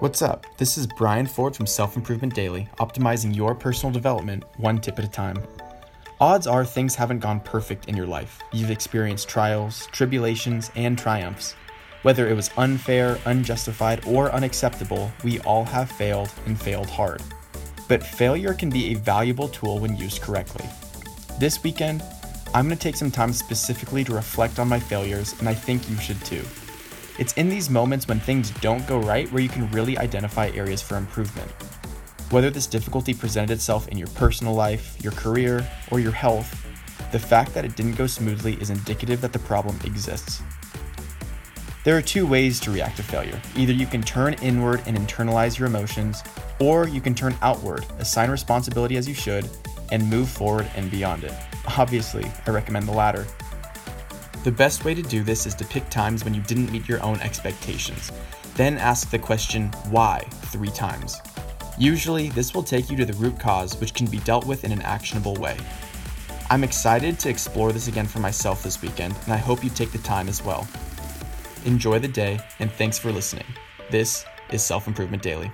What's up? This is Brian Ford from Self Improvement Daily, optimizing your personal development one tip at a time. Odds are things haven't gone perfect in your life. You've experienced trials, tribulations, and triumphs. Whether it was unfair, unjustified, or unacceptable, we all have failed and failed hard. But failure can be a valuable tool when used correctly. This weekend, I'm going to take some time specifically to reflect on my failures, and I think you should too. It's in these moments when things don't go right where you can really identify areas for improvement. Whether this difficulty presented itself in your personal life, your career, or your health, the fact that it didn't go smoothly is indicative that the problem exists. There are two ways to react to failure. Either you can turn inward and internalize your emotions, or you can turn outward, assign responsibility as you should, and move forward and beyond it. Obviously, I recommend the latter. The best way to do this is to pick times when you didn't meet your own expectations. Then ask the question, why, three times. Usually, this will take you to the root cause, which can be dealt with in an actionable way. I'm excited to explore this again for myself this weekend, and I hope you take the time as well. Enjoy the day, and thanks for listening. This is Self Improvement Daily.